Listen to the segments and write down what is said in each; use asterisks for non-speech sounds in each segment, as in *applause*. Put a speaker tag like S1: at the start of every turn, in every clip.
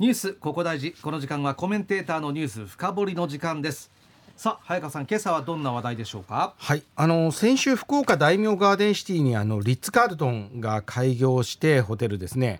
S1: ニュースここ大事。この時間はコメンテーターのニュース深掘りの時間です。さあ早川さん今朝はどんな話題でしょうか？
S2: はい。あの先週福岡大名ガーデンシティにあのリッツ・カールトンが開業してホテルですね。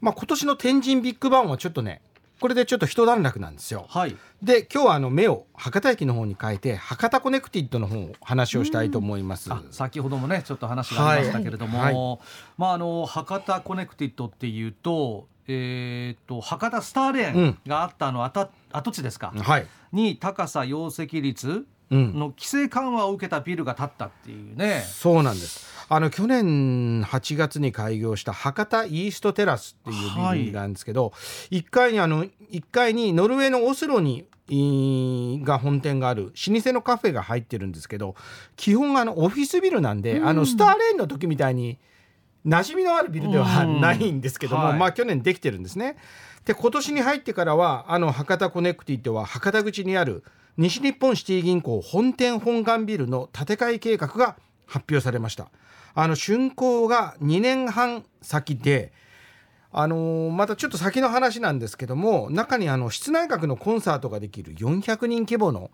S2: まあ今年の天神ビッグバンはちょっとねこれでちょっと一段落なんですよ。
S1: はい、
S2: で今日はあの目を博多駅の方に変えて博多コネクティッドの方を話をしたいと思います。
S1: 先ほどもねちょっと話がありましたけれども、はい。はい、まああの博多コネクティッドっていうと。えーと、博多スターレーンがあったの跡,、跡地ですか、
S2: はい、
S1: に高さ容積率の規制緩和を受けたビルが建ったっていうね、
S2: うん、そうなんです。あの去年8月に開業した博多イーストテラスっていうビルなんですけど、はい、1階にあの1階にノルウェーのオスロにが本店がある老舗のカフェが入ってるんですけど基本あのオフィスビルなんで、うん、あのスターレーンの時みたいに馴染みのあるビルではないんですけども、はい、まあ去年できてるんですね。で今年に入ってからはあの博多コネクティッドは博多口にある西日本シティ銀行本店本館ビルの建て替え計画が発表されました。あの竣工が2年半先であのー、またちょっと先の話なんですけども中にあの室内楽のコンサートができる400人規模の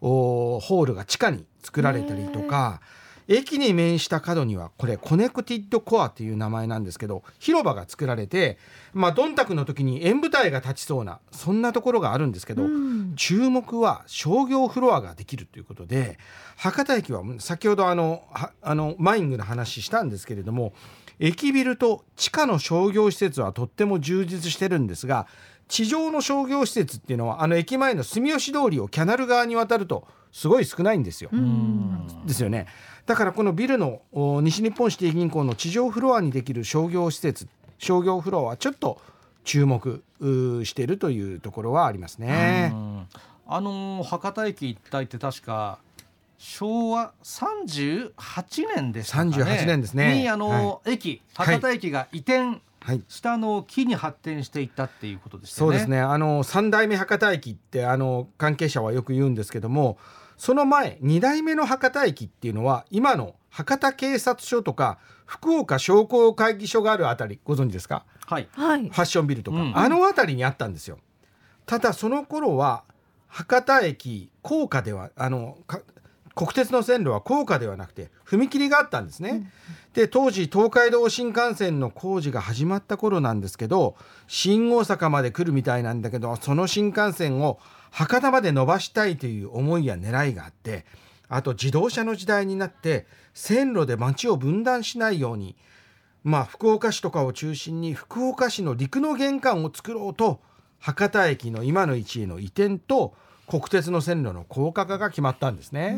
S2: ホールが地下に作られたりとか。駅に面した角にはこれコネクティッドコアという名前なんですけど広場が作られてまあどんたくの時に演舞台が立ちそうなそんなところがあるんですけど、うん、注目は商業フロアができるということで博多駅は先ほどあのあのマイングの話したんですけれども駅ビルと地下の商業施設はとっても充実してるんですが地上の商業施設っていうのはあの駅前の住吉通りをキャナル側に渡るとすごい少ないんですよ。ですよね。だからこのビルの西日本シティ銀行の地上フロアにできる商業施設商業フロアはちょっと注目しているというところはありますね。
S1: あの博多駅一帯って確か昭和38年でしたかね。
S2: 38年ですね。
S1: にあの、はい、駅博多駅が移転、はい、下の木に発展していったっていうことですね。
S2: そうですね。あの三代目博多駅ってあの関係者はよく言うんですけども、その前2代目の博多駅っていうのは今の博多警察署とか福岡商工会議所があるあたりご存知ですか、
S1: はい、
S2: ファッションビルとか、うん、あの辺りにあったんですよ。ただその頃は博多駅高架ではあの国鉄の線路は高架ではなくて踏切があったんですね。うん、で当時東海道新幹線の工事が始まった頃なんですけど新大阪まで来るみたいなんだけどその新幹線を博多まで伸ばしたいという思いや狙いがあってあと自動車の時代になって線路で街を分断しないようにまあ福岡市とかを中心に福岡市の陸の玄関を作ろうと博多駅の今の位置への移転と国鉄の線路の高架化が決まったんですね。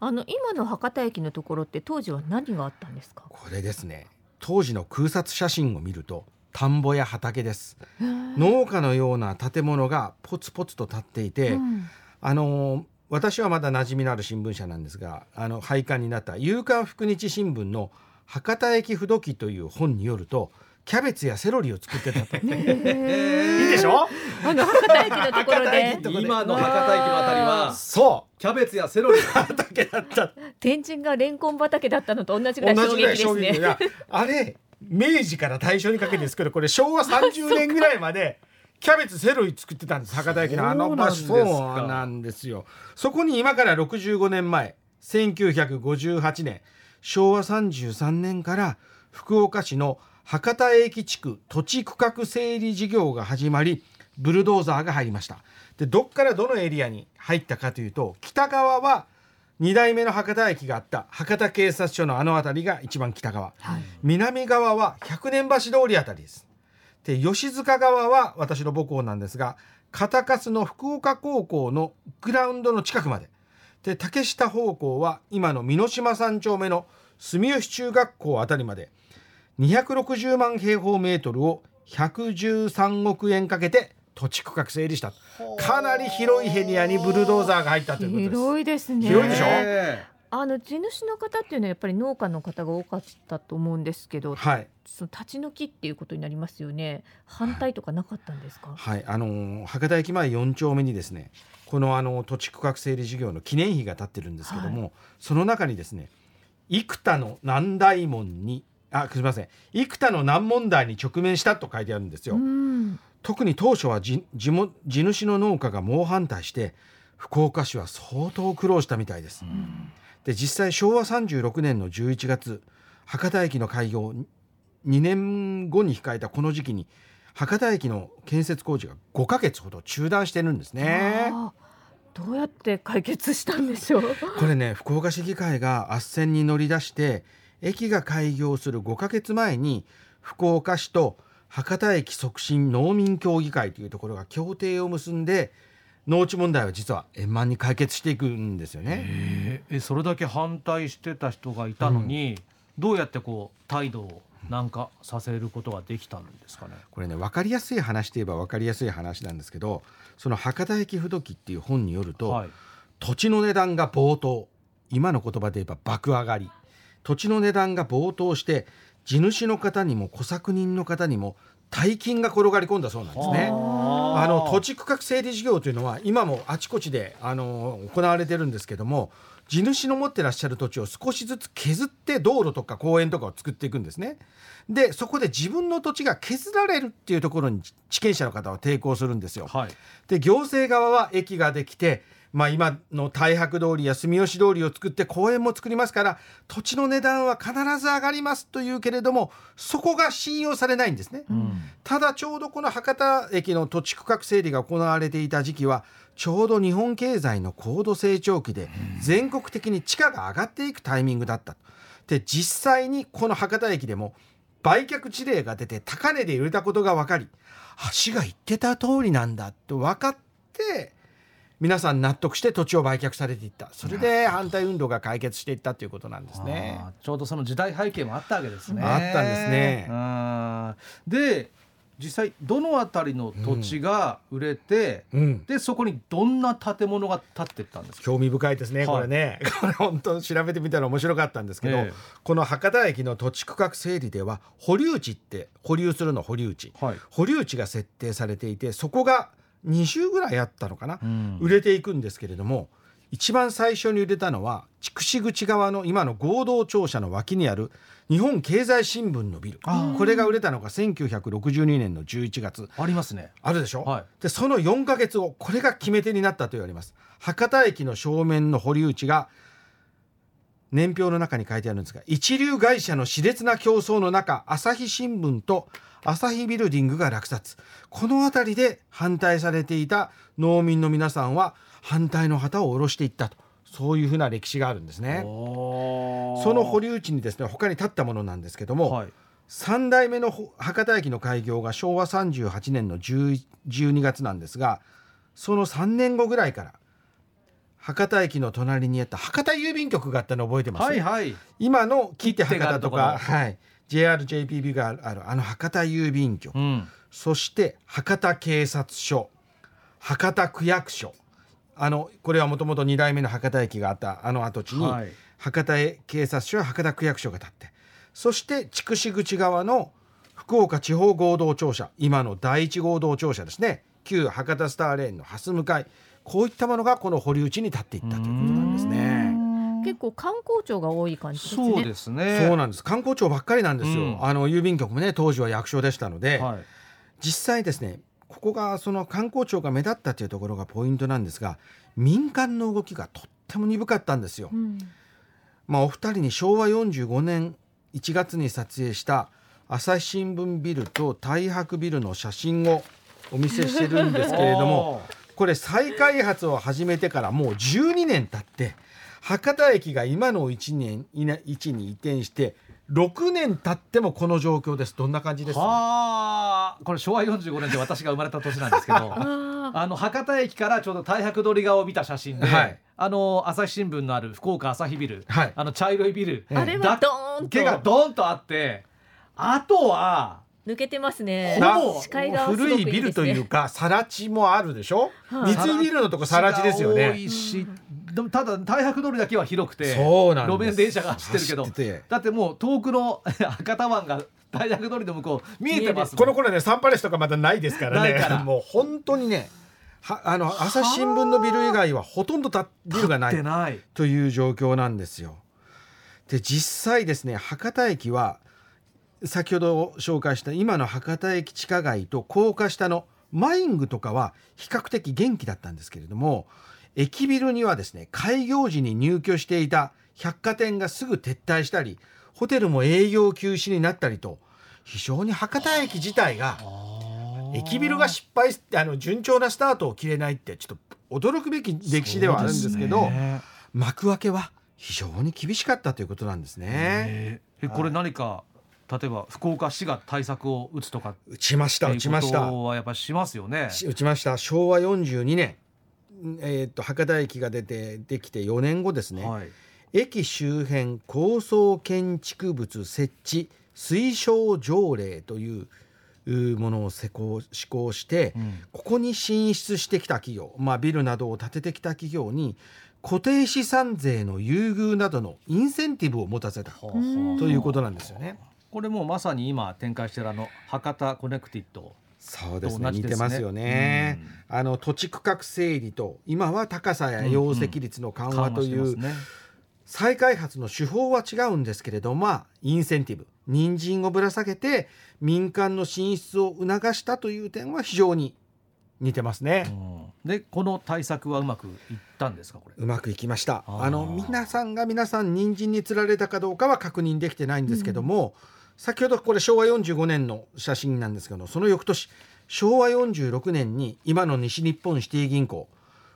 S3: あの今の博多駅のところって当時は何があったんですか？
S2: これですね。当時の空撮写真を見ると田んぼや畑です農家のような建物がポツポツと立っていて、うん、あの私はまだ馴染みのある新聞社なんですがあの廃刊になった「夕刊福日新聞」の「博多駅不土記」という本によるとキャベツやセロリを作ってたと。いいでしょ？
S3: あの博多駅のところで。
S1: 今の博多駅のあたりは。
S2: そう。
S1: キャベツやセロリ。
S2: 畑だった。
S3: 天神がレンコン畑だったのと同じぐらい衝撃ですね。
S2: あれ明治から大正にかけてですけどこれ昭和30年ぐらいまでキャベツセロリ作ってたんです博多駅の。あの場所そうなんですよ。そこに今から65年前1958年昭和33年から福岡市の博多駅地区土地区画整理事業が始まりブルドーザーが入りました。でどっからどのエリアに入ったかというと北側は2代目の博多駅があった博多警察署のあの辺りが一番北側、はい、南側は百年橋通りあたりです。で吉塚側は私の母校なんですが片粕の福岡高校のグラウンドの近くまで。で竹下方向は今の美濃島三丁目の住吉中学校あたりまで260万平方メートルを113億円かけて土地区画整理した。かなり広いヘリアにブルドーザーが入ったということです。
S3: 広いですね。
S2: 広いでしょ？
S3: あの地主の方っていうのはやっぱり農家の方が多かったと思うんですけど、
S2: はい、
S3: その立ち退きっていうことになりますよね。反対とかなかったんですか？
S2: はい、あの博多駅前4丁目にですねこのあの土地区画整理事業の記念碑が建ってるんですけども、はい、その中にですね幾多の南大門にあすみません幾多の難問題に直面したと書いてあるんですよ。特に当初は地地主の農家が猛反対して福岡市は相当苦労したみたいです。で実際昭和36年の11月博多駅の開業2年後に控えたこの時期に博多駅の建設工事が5ヶ月ほど中断してるんですね。
S3: どうやって解決したんでしょう？
S2: これね福岡市議会が斡旋に乗り出して駅が開業する5ヶ月前に福岡市と博多駅促進農民協議会というところが協定を結んで農地問題は実は円満に解決していくんですよね。
S1: えそれだけ反対してた人がいたのに、どうやってこう態度を軟化させることができたんですかね？
S2: これね分かりやすい話といえば分かりやすい話なんですけどその博多駅不土記っていう本によると、
S1: はい、
S2: 土地の値段が暴騰今の言葉で言えば爆上がり土地の値段が暴騰して地主の方にも小作人の方にも大金が転がり込んだそうなんですね。あの土地区画整理事業というのは今もあちこちであの行われてるんですけども地主の持ってらっしゃる土地を少しずつ削って道路とか公園とかを作っていくんですね。でそこで自分の土地が削られるっていうところに地権者の方は抵抗するんですよ。
S1: はい、
S2: で行政側は駅ができて、まあ、今の太白通りや住吉通りを作って公園も作りますから土地の値段は必ず上がりますというけれどもそこが信用されないんですね。
S1: うん
S2: ただちょうどこの博多駅の土地区画整理が行われていた時期はちょうど日本経済の高度成長期で全国的に地価が上がっていくタイミングだった。で実際にこの博多駅でも売却事例が出て高値で売れたことが分かり足が言ってた通りなんだと分かって皆さん納得して土地を売却されていった。それで反対運動が解決していったということなんですね。
S1: ちょうどその時代背景もあったわけですね。
S2: あったんですね。
S1: うんで実際どの辺りの土地が売れて、
S2: うん。
S1: でそこにどんな建物が建ってったんですか？
S2: 興味深いですね、
S1: はい。
S2: これね。*laughs* これ本当調べてみたら面白かったんですけど、
S1: ええ。
S2: この博多駅の土地区画整理では保留地って保留するの保留地。
S1: はい。
S2: 保留地が設定されていてそこが20ぐらいあったのかな、
S1: うん。
S2: 売れていくんですけれども一番最初に売れたのは筑紫口側の今の合同庁舎の脇にある日本経済新聞のビル。これが売れたのが1962年の11月。
S1: ありますね。
S2: あるでしょ、
S1: はい。
S2: でその4ヶ月後これが決め手になったと言われます。博多駅の正面の保留地が年表の中に書いてあるんですが一流会社の熾烈な競争の中朝日新聞と朝日ビルディングが落札。この辺りで反対されていた農民の皆さんは反対の旗を下ろしていったと。そういうふうな歴史があるんですね。その保留地にですね他に立ったものなんですけども、
S1: はい。
S2: 3代目のほ博多駅の開業が昭和38年の10 12月なんですがその3年後ぐらいから博多駅の隣にあった博多郵便局があったの覚えてます、
S1: はいはい。
S2: 今の聞いて博多とか、はい、JRJPB があるあの博多郵便局、
S1: うん。
S2: そして博多警察署。博多区役所。あのこれはもともと2代目の博多駅があったあの跡地に、
S1: はい。
S2: 博多警察署や博多区役所が建って。そして筑紫口側の福岡地方合同庁舎。今の第一合同庁舎ですね。旧博多スターレーンの蓮向かいこういったものがこの保留地に立っていったということなんですね。
S3: 結構観光庁が多い感じですね。
S1: そうですね。
S2: そうなんです観光庁ばっかりなんですよ、
S1: うん
S2: あの郵便局もね当時は役所でしたので、
S1: はい。
S2: 実際ですねここがその観光庁が目立ったというところがポイントなんですが民間の動きがとっても鈍かったんですよ。
S3: うん
S2: まあ、お二人に昭和45年1月に撮影した朝日新聞ビルと太白ビルの写真をお見せしてるんですけれども *laughs* これ再開発を始めてからもう12年経って博多駅が今の位置にいな位置に移転して6年経ってもこの状況です。どんな感じですか？
S1: はあ。これ昭和45年で私が生まれた年なんですけど *laughs*
S3: あ
S1: あの博多駅からちょうど太白通り側を見た写真で、
S2: はい。
S1: あの朝日新聞のある福岡朝日ビル、
S2: はい。
S1: あの茶色いビル
S3: あれはドーンと。
S1: 毛がドーンとあってあとは
S3: 抜けてますね。
S2: な
S3: 視界がすごく
S2: 古いビルというか更地もあるでしょ？
S3: はい。
S2: 三井ビルのとこ更地ですよ
S1: 多
S2: ね
S1: いしでもただ太白通りだけは広くて
S2: そうなんです。
S1: 路面電車が走ってるけどだってもう遠くの *laughs* 博多湾が太白通りの向こう見えてます
S2: この頃ねサンパレスとかまだないですからね。
S1: ら。*laughs*
S2: もう本当にねはあの朝日新聞のビル以外はほとんどたビルが
S1: ない
S2: という状況なんですよ。で実際ですね博多駅は先ほど紹介した今の博多駅地下街と高架下のマイングとかは比較的元気だったんですけれども駅ビルにはですね開業時に入居していた百貨店がすぐ撤退したりホテルも営業休止になったりと非常に博多駅自体が駅ビルが失敗あの順調なスタートを切れないってちょっと驚くべき歴史ではあるんですけど幕開けは非常に厳しかったということなんですね。
S1: えこれ何か例えば福岡市が対策を打つとか
S2: 打ちました打ちました。
S1: はやっぱしますよね
S2: 打ちました。昭和42年えー、と博多駅が出てできて4年後ですね、はい、駅周辺高層建築物設置推奨条例というものを施行施行して、うん、ここに進出してきた企業、まあ、ビルなどを建ててきた企業に固定資産税の優遇などのインセンティブを持たせたということなんですよね。
S1: これもまさに今展開しているあの博多コネクティッド。
S2: そうですね、ね、似てますよね、うん、あの土地区画整理と今は高さや容積率の緩和という、再開発の手法は違うんですけれどまあインセンティブ人参をぶら下げて民間の進出を促したという点は非常に似てますね、
S1: うん、でこの対策はうまくいったんですかこれ。
S2: うまくいきました。あの皆さんが皆さん人参に釣られたかどうかは確認できてないんですけども、うん先ほどこれ昭和45年の写真なんですけどその翌年昭和46年に今の西日本シティ銀行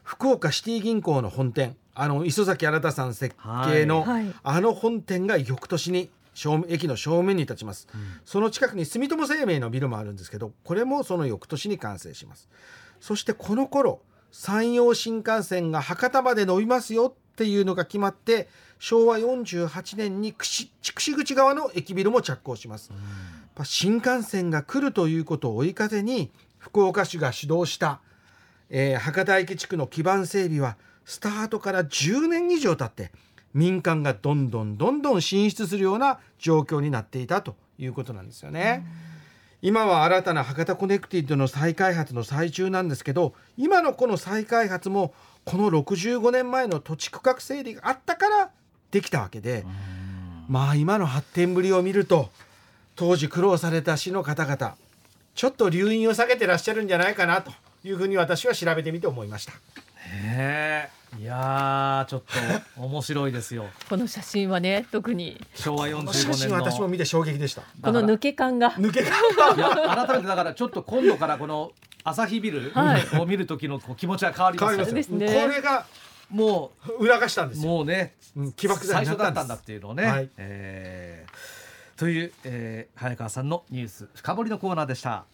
S2: 福岡シティ銀行の本店あの磯崎新さん設計の、はい、あの本店が翌年に正駅の正面に立ちます、うん、その近くに住友生命のビルもあるんですけどこれもその翌年に完成します。そしてこの頃山陽新幹線が博多まで伸びますよっていうのが決まって昭和48年に串口側の駅ビルも着工します、うん、新幹線が来るということを追い風に福岡市が主導した、えー、博多駅地区の基盤整備はスタートから10年以上経って民間がどんどんどんどん進出するような状況になっていたということなんですよね。今は新たな博多コネクティッドの再開発の最中なんですけど今のこの再開発もこの65年前の土地区画整理があったからできたわけでまあ今の発展ぶりを見ると当時苦労された市の方々ちょっと留飲を下げてらっしゃるんじゃないかなというふうに私は調べてみて思いました。
S1: へいやちょっと面白いですよ。*laughs*
S3: この写真はね特に
S1: 昭和45年の
S2: 写真私も見て衝撃でした。
S3: この抜け感が
S2: 抜け感
S1: が改めてだからちょっと今度からこの朝日ビルを見る時のこう気持ちは変わります
S2: ね。これがもう裏返したんです
S1: もうね、
S2: うん、起爆
S1: 剤最初だったんだっていうのをね。はい、えー、という、えー、早川さんのニュース深掘りのコーナーでした。